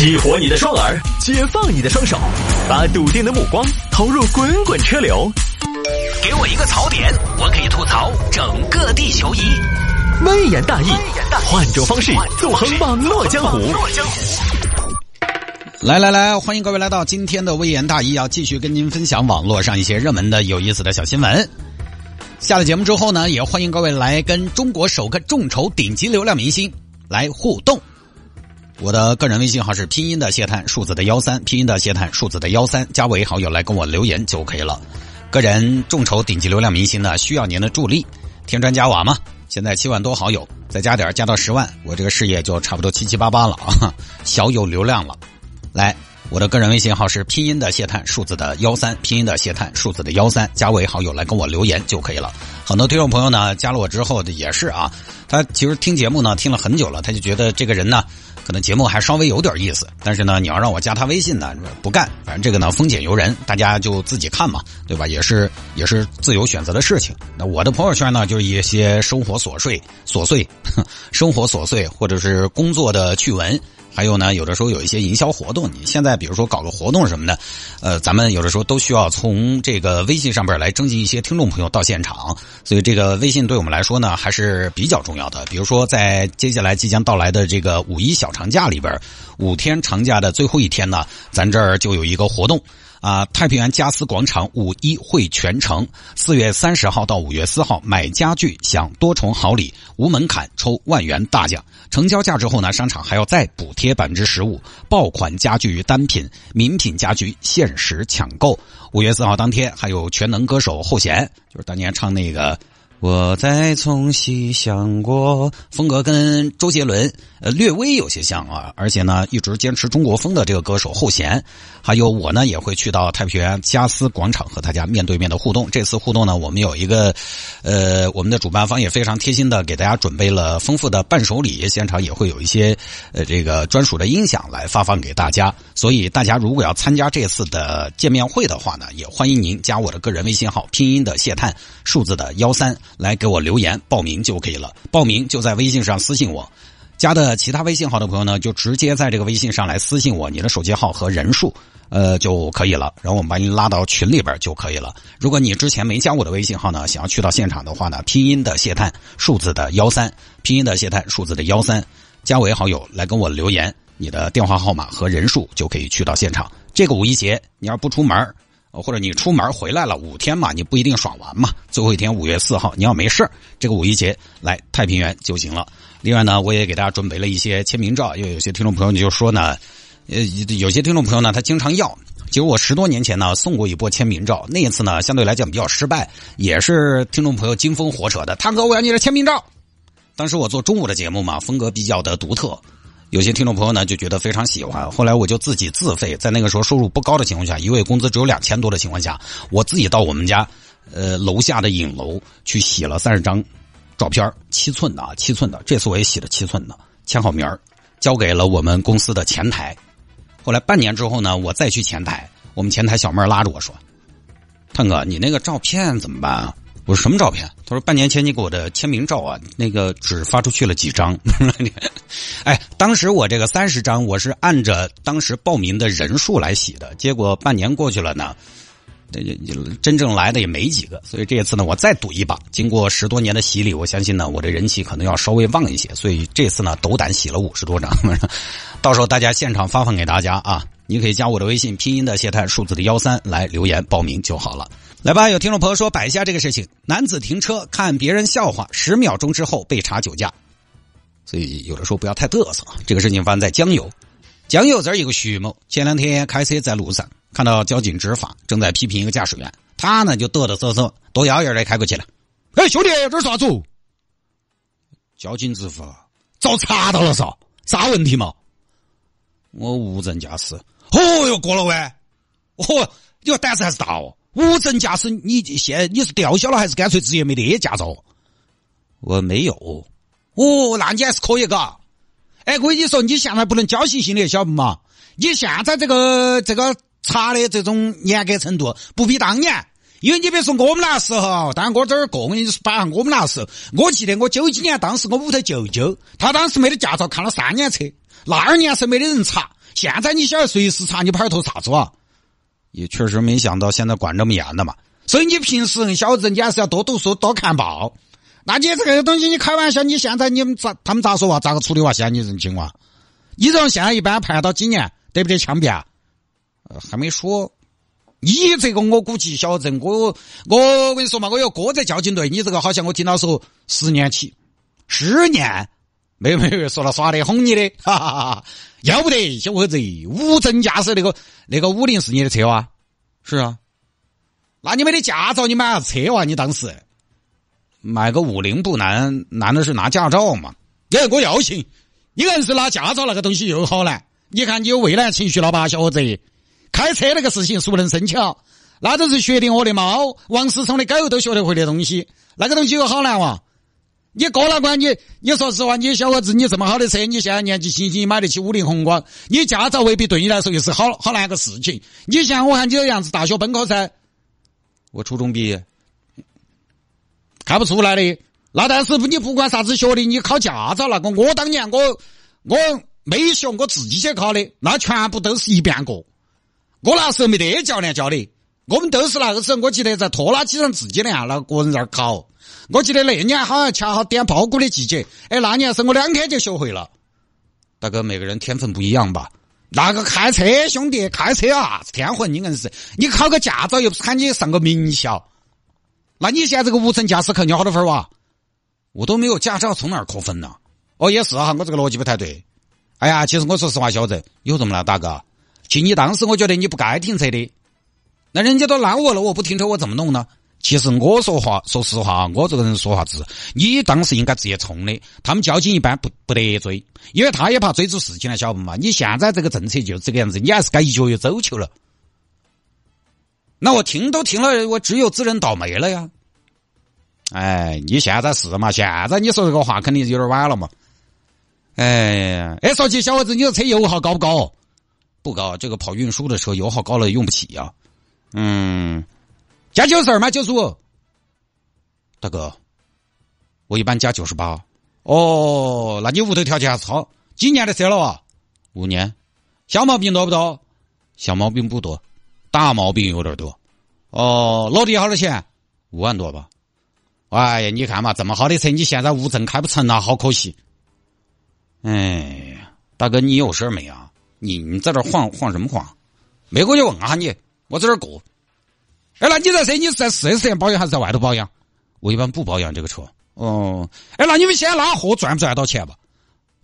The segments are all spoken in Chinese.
激活你的双耳，解放你的双手，把笃定的目光投入滚滚车流。给我一个槽点，我可以吐槽整个地球仪。微言大义，换种方式纵横网络江湖。来来来，欢迎各位来到今天的微言大义，要继续跟您分享网络上一些热门的、有意思的小新闻。下了节目之后呢，也欢迎各位来跟中国首个众筹顶级流量明星来互动。我的个人微信号是拼音的谢探，数字的幺三，拼音的谢探，数字的幺三，加为好友来跟我留言就可以了。个人众筹顶级流量明星呢，需要您的助力，添砖加瓦嘛。现在七万多好友，再加点加到十万，我这个事业就差不多七七八八了啊，小有流量了。来，我的个人微信号是拼音的谢探，数字的幺三，拼音的谢探，数字的幺三，加为好友来跟我留言就可以了。很多听众朋友呢，加了我之后也是啊，他其实听节目呢听了很久了，他就觉得这个人呢。可能节目还稍微有点意思，但是呢，你要让我加他微信呢，不干。反正这个呢，风险由人，大家就自己看嘛，对吧？也是也是自由选择的事情。那我的朋友圈呢，就是一些生活琐碎、琐碎、生活琐碎，或者是工作的趣闻。还有呢，有的时候有一些营销活动，你现在比如说搞个活动什么的，呃，咱们有的时候都需要从这个微信上边来征集一些听众朋友到现场，所以这个微信对我们来说呢还是比较重要的。比如说在接下来即将到来的这个五一小长假里边，五天长假的最后一天呢，咱这儿就有一个活动。啊！太平园家私广场五一会全程，四月三十号到五月四号，买家具享多重好礼，无门槛抽万元大奖。成交价之后呢，商场还要再补贴百分之十五。爆款家具单品、名品家具限时抢购。五月四号当天，还有全能歌手后弦，就是当年唱那个。我在从西想过，风格跟周杰伦呃略微有些像啊，而且呢一直坚持中国风的这个歌手后弦，还有我呢也会去到太平园嘉斯广场和大家面对面的互动。这次互动呢，我们有一个呃我们的主办方也非常贴心的给大家准备了丰富的伴手礼，现场也会有一些呃这个专属的音响来发放给大家。所以大家如果要参加这次的见面会的话呢，也欢迎您加我的个人微信号，拼音的谢探，数字的幺三。来给我留言报名就可以了，报名就在微信上私信我，加的其他微信号的朋友呢，就直接在这个微信上来私信我你的手机号和人数，呃就可以了，然后我们把你拉到群里边就可以了。如果你之前没加我的微信号呢，想要去到现场的话呢，拼音的谢探，数字的幺三，拼音的谢探，数字的幺三，加为好友来跟我留言，你的电话号码和人数就可以去到现场。这个五一节你要不出门。或者你出门回来了五天嘛，你不一定爽完嘛。最后一天五月四号，你要没事这个五一节来太平园就行了。另外呢，我也给大家准备了一些签名照，因为有些听众朋友你就说呢，呃，有些听众朋友呢他经常要。其实我十多年前呢送过一波签名照，那一次呢相对来讲比较失败，也是听众朋友金风火扯的，汤哥我要你的签名照。当时我做中午的节目嘛，风格比较的独特。有些听众朋友呢就觉得非常喜欢，后来我就自己自费，在那个时候收入不高的情况下，一位工资只有两千多的情况下，我自己到我们家，呃楼下的影楼去洗了三十张照片，七寸的啊，七寸的，这次我也洗了七寸的，签好名儿，交给了我们公司的前台。后来半年之后呢，我再去前台，我们前台小妹拉着我说：“探哥，你那个照片怎么办啊？”我说什么照片？他说半年前你给我的签名照啊，那个只发出去了几张。哎，当时我这个三十张，我是按着当时报名的人数来洗的。结果半年过去了呢，真正来的也没几个。所以这次呢，我再赌一把。经过十多年的洗礼，我相信呢，我这人气可能要稍微旺一些。所以这次呢，斗胆洗了五十多张。到时候大家现场发放给大家啊，你可以加我的微信，拼音的谢探，数字的幺三来留言报名就好了。来吧，有听众朋友说摆一下这个事情：男子停车看别人笑话，十秒钟之后被查酒驾。所以有的时候不要太嘚瑟。这个事情发生在江油，江油这儿一个徐某，前两天开车在路上，看到交警执法，正在批评一个驾驶员，他呢就嘚嘚瑟瑟，多摇摇的开过去了。哎，兄弟，这是啥子？交警执法遭查到了噻，啥问题嘛？我无证驾驶。哦哟，过了喂，哦，你个胆子还是大哦。无证驾驶，你现你是吊销了还是干脆直接没得驾照？我没有。哦，那你还是可以嘎。哎，我跟你说，你现在不能侥幸心理，晓得不嘛？你现在这个这个查的这种严格程度，不比当年。因为你别说我们那时候，当然我这儿过，我跟你说摆下我们那时候，我记得我九几年当时我屋头舅舅，他当时没得驾照，看了三年车，那二年是没得人查。现在你小孩随时查你牌头啥子啊？也确实没想到现在管这么严的嘛。所以你平时小子你还是要多读书多看报。那你这个东西你开玩笑，你现在你们咋他们咋说话？咋个处理哇？现在你这种情况，你这种现在一般判到几年得不得枪毙啊？呃，还没说。你这个我估计小子，我我跟你说嘛，我有哥在交警队，你这个好像我听到说十年起，十年，没有没有说了耍的哄你的，哈哈哈！要不得，小伙子，无证驾驶那个那个五菱是你的车啊？是啊，那你没得驾照，你买啥车哇？你当时买个五菱不难，难的是拿驾照嘛？哎，我要信，你硬是拿驾照那个东西又好难。你看你有畏难情绪了吧，小伙子？开车那个事情熟能生巧？那都是学的我的猫，王思聪的狗都学得会的东西。那个东西有好难哇！你过了关，你你说实话，你小伙子，你这么好的车，你现在年纪轻轻买得起五菱宏光，你驾照未必对你来说又是好好难个事情。你像我看你这样子，大学本科噻，我初中毕业，看不出来的。那但是你不管啥子学历，你考驾照那个，我当年我我没学，我自己去考的，那全部都是一遍过。我那时候没得教练教的，我们都是那个时候，我记得在拖拉机上自己练，那个人在那儿考。我记得那年好像恰好点苞谷的季节，哎，那年是我两天就学会了。大哥，每个人天分不一样吧？那个开车兄弟，开车啊，天混，你硬是你考个驾照又不是喊你上个名校，那你现在这个无证驾驶扣你好多分哇？我都没有驾照，从哪儿扣分呢？哦，也是哈，我这个逻辑不太对。哎呀，其实我说实话，小子，有这么了，大哥。其你当时我觉得你不该停车的，那人家都拦我了，我不停车我怎么弄呢？其实我说话，说实话，我这个人说话直。你当时应该直接冲的，他们交警一般不不得追，因为他也怕追出事情来，晓得不嘛？你现在这个政策就是这个样子，你还是该一脚油走球了。那我听都听了，我只有自认倒霉了呀。哎，你现在是嘛？现在你说这个话肯定有点晚了嘛。哎，哎，说起小伙子，你的车油耗高不高？不高，这个跑运输的车油耗高了用不起呀。嗯，加九十二吗？九十五。大哥，我一般加九十八。哦，那你屋头条件还是好。几年的车了啊？五年。小毛病多不多？小毛病不多，大毛病有点多。哦，落地好多钱？五万多吧。哎呀，你看嘛，这么好的车，你现在无证开不成啊，好可惜。哎呀，大哥，你有事没啊？你你在这晃晃什么晃？没过去问下你，我在这儿过。哎，那你这车你是在四 S 店保养还是在外头保养？我一般不保养这个车。哦，哎，那你们先拉货赚不赚到钱吧？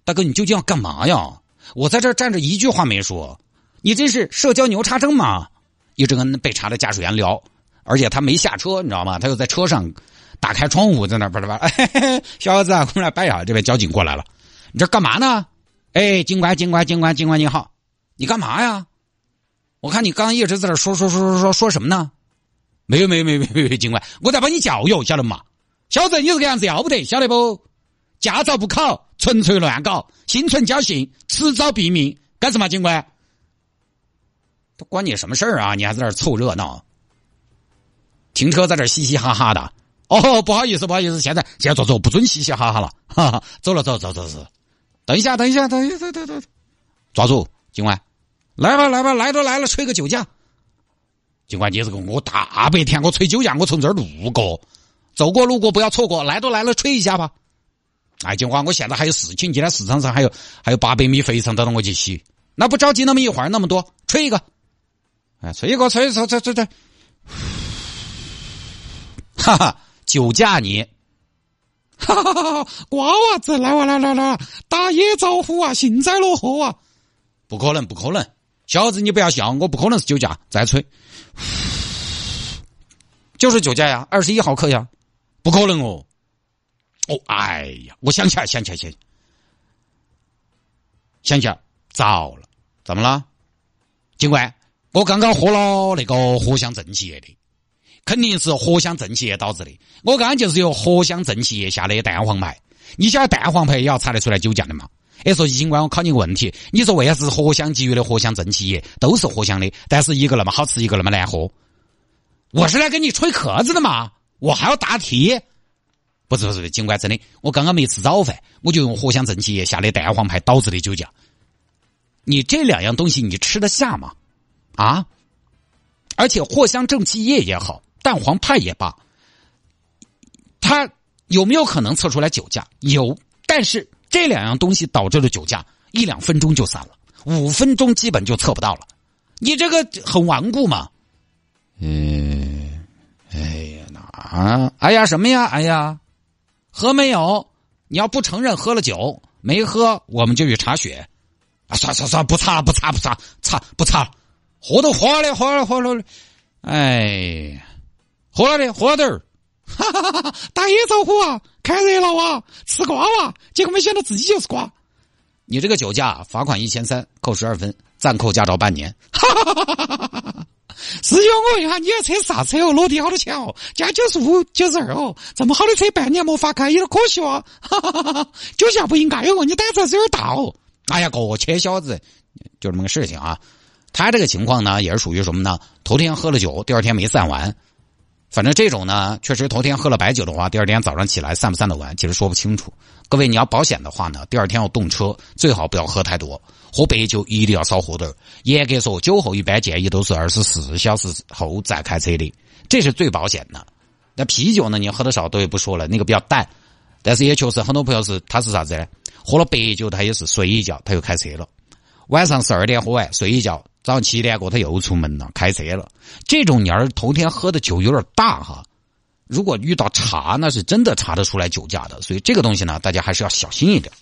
大哥，你究竟要干嘛呀？我在这站着一句话没说，你这是社交牛叉症吗？一直跟被查的驾驶员聊，而且他没下车，你知道吗？他又在车上打开窗户在那叭叭叭。小伙子，我们来摆一下，这边交警过来了，你这干嘛呢？哎，警官，警官，警官，警官，你好，你干嘛呀？我看你刚一直在这说说说说说说什么呢？没有，没有，没有，没有，警官，我在帮你教育，晓得吗？小子，你这个样子要不得，晓得不？驾照不考，纯粹乱搞，心存侥幸，迟早毙命，干什么？警官，都关你什么事儿啊？你还在这凑热闹？停车在这嘻嘻哈哈的。哦，不好意思，不好意思，现在现在坐坐，不准嘻嘻哈哈了，哈哈，走了，走走走走。等一下，等一下，等一下，等等等，抓住警官，来吧，来吧，来都来了，吹个酒驾。尽管，你这个我大白天我吹酒驾，我从这儿路过，走过路过不要错过，来都来了，吹一下吧。哎，尽管，我现在还有事情，今天市场上还有还有八百米肥肠等着我去洗，那不着急那么一会儿，那么多，吹一个。哎，吹一个，吹吹吹吹吹，哈哈，酒驾你。哈哈哈！哈瓜娃子，来哇来来来，打野招呼啊，幸灾乐祸啊！不可能，不可能，小子你不要笑，我不可能是酒驾，再吹，就是酒驾呀，二十一毫克呀，不可能哦！哦，哎呀，我想起来，想起来，想起来，想起来，糟了，怎么了？警官，我刚刚喝了那个藿香正气液的。肯定是藿香正气液导致的。我刚刚就是有藿香正气液下的蛋黄牌。你晓得蛋黄牌也要查得出来酒驾的嘛？哎，说警官，我考你个问题：你说为啥子藿香鲫鱼的藿香正气液都是藿香的，但是一个那么好吃，一个那么难喝？我是来跟你吹壳子的嘛？我还要答题？不是不是，警官真的，我刚刚没吃早饭，我就用藿香正气液下的蛋黄牌导致的酒驾。你这两样东西你吃得下吗？啊？而且藿香正气液也好，蛋黄派也罢，它有没有可能测出来酒驾？有，但是这两样东西导致的酒驾，一两分钟就散了，五分钟基本就测不到了。你这个很顽固嘛？嗯，哎呀，那哎呀什么呀？哎呀，喝没有？你要不承认喝了酒，没喝，我们就去查血。啊，算算算，不查了，不查，不查，查不查。喝都喝了，喝了，喝了，哎，喝了的，喝点儿。哈哈哈哈！打野着火啊，看热闹啊，吃瓜哇！结果没想到自己就是瓜。你这个酒驾，罚款一千三，扣十二分，暂扣驾照半年。哈哈哈哈哈哈！师兄，我问一下，你这车啥车哦？落地好多钱哦？加九十五、九十二哦？这么好的车半年没法开，有点可惜哦。哈哈哈哈酒驾不应该哦，你胆子还是有点大哦。哎呀，过切小子，就这么个事情啊。他这个情况呢，也是属于什么呢？头天喝了酒，第二天没散完。反正这种呢，确实头天喝了白酒的话，第二天早上起来散不散得完，其实说不清楚。各位，你要保险的话呢，第二天要动车，最好不要喝太多。喝白酒一定要少喝点严格说，酒后一般建议都是二十四小时后再开车的，这是最保险的。那啤酒呢，你喝的少都也不说了，那个比较淡。但是也确实很多朋友是他是啥子呢？喝了白酒他也是睡一觉他又开车了，晚上十二点喝完睡一觉。早上七点过，他又出门了，开车了。这种年儿头天喝的酒有点大哈，如果遇到查，那是真的查得出来酒驾的。所以这个东西呢，大家还是要小心一点。